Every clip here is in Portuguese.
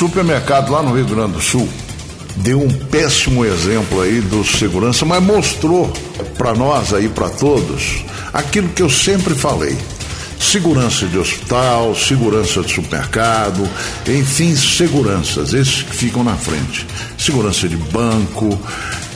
supermercado lá no Rio Grande do Sul deu um péssimo exemplo aí do segurança, mas mostrou para nós aí, para todos, aquilo que eu sempre falei. Segurança de hospital, segurança de supermercado, enfim, seguranças, esses que ficam na frente. Segurança de banco,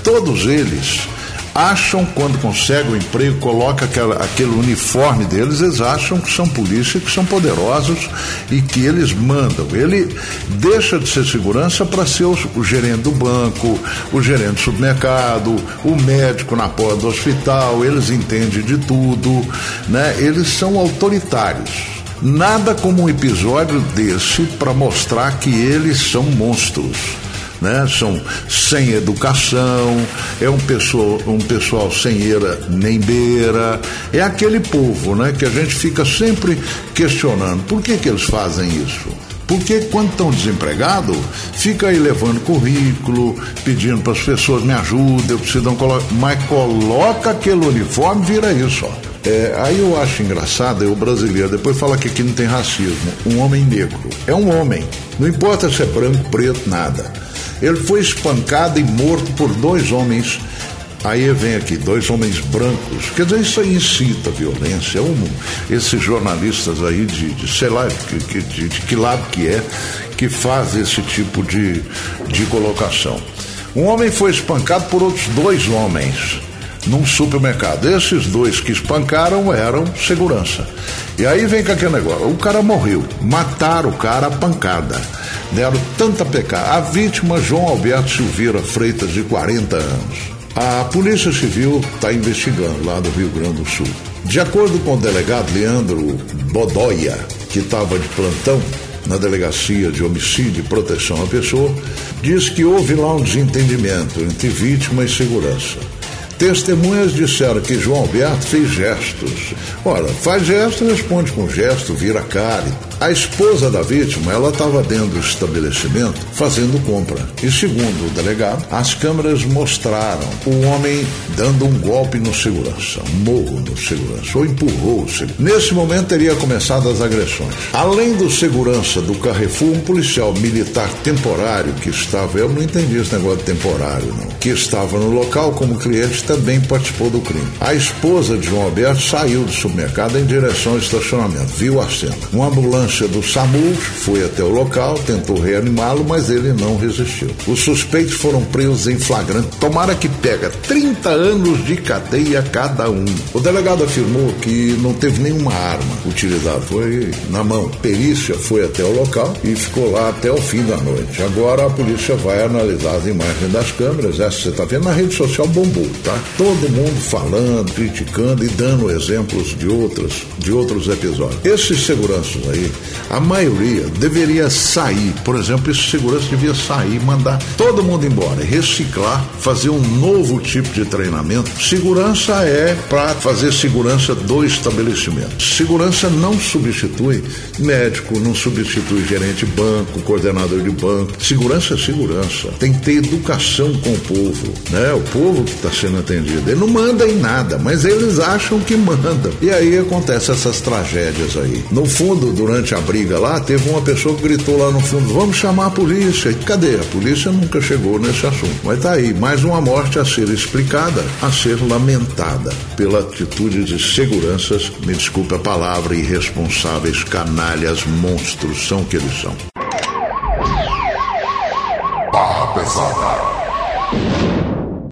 todos eles acham quando conseguem o emprego, coloca aquela, aquele uniforme deles, eles acham que são polícia, que são poderosos e que eles mandam. Ele deixa de ser segurança para ser o, o, gerente do banco, o gerente do supermercado, o médico na porta do hospital, eles entendem de tudo, né? Eles são autoritários. Nada como um episódio desse para mostrar que eles são monstros né? São sem educação, é um pessoal, um pessoal sem eira nem beira, é aquele povo, né? Que a gente fica sempre questionando, por que que eles fazem isso? Porque quando estão desempregados, fica aí levando currículo, pedindo para as pessoas me ajudem, eu preciso um colo... mas coloca aquele uniforme, vira isso, ó. É, aí eu acho engraçado, é o brasileiro, depois fala que aqui não tem racismo. Um homem negro. É um homem. Não importa se é branco, preto, nada. Ele foi espancado e morto por dois homens. Aí vem aqui, dois homens brancos. Quer dizer, isso aí incita a violência. Um, esses jornalistas aí de, de sei lá, de, de, de que lado que é, que faz esse tipo de, de colocação. Um homem foi espancado por outros dois homens num supermercado. Esses dois que espancaram eram segurança. E aí vem com aquele negócio: o cara morreu, mataram o cara a pancada. Deram tanta pecado. A vítima, João Alberto Silveira Freitas, de 40 anos. A Polícia Civil está investigando lá do Rio Grande do Sul. De acordo com o delegado Leandro Bodoia, que estava de plantão na Delegacia de Homicídio e Proteção à Pessoa, diz que houve lá um desentendimento entre vítima e segurança. Testemunhas disseram que João Alberto fez gestos. Ora, faz gesto, responde com gesto, vira cara. A esposa da vítima, ela estava dentro do estabelecimento fazendo compra. E segundo o delegado, as câmeras mostraram o homem dando um golpe no segurança, um morro no segurança, ou empurrou o segurança. Nesse momento teria começado as agressões. Além do segurança do Carrefour, um policial militar temporário que estava, eu não entendi esse negócio de temporário, não, que estava no local como cliente também participou do crime. A esposa de João Alberto saiu do supermercado em direção ao estacionamento, viu a cena. Uma ambulância do SAMU foi até o local, tentou reanimá-lo, mas ele não resistiu. Os suspeitos foram presos em flagrante. Tomara que pega 30 anos de cadeia cada um. O delegado afirmou que não teve nenhuma arma utilizada, foi na mão. Perícia foi até o local e ficou lá até o fim da noite. Agora a polícia vai analisar as imagens das câmeras. Essa você está vendo na rede social bombou, tá? Todo mundo falando, criticando e dando exemplos de outros, de outros episódios. Esses seguranças aí, a maioria deveria sair, por exemplo, esse segurança devia sair, mandar todo mundo embora, reciclar, fazer um novo tipo de treinamento. Segurança é para fazer segurança do estabelecimento. Segurança não substitui médico, não substitui gerente de banco, coordenador de banco. Segurança é segurança. Tem que ter educação com o povo, né? O povo que está sendo atendido. Ele não manda em nada, mas eles acham que manda. E aí acontecem essas tragédias aí. No fundo, durante a briga lá, teve uma pessoa que gritou lá no fundo: vamos chamar a polícia. E cadê? A polícia nunca chegou nesse assunto. Mas tá aí, mais uma morte a ser explicada, a ser lamentada pela atitude de seguranças, me desculpe a palavra, irresponsáveis, canalhas, monstros, são que eles são. Barra pesada.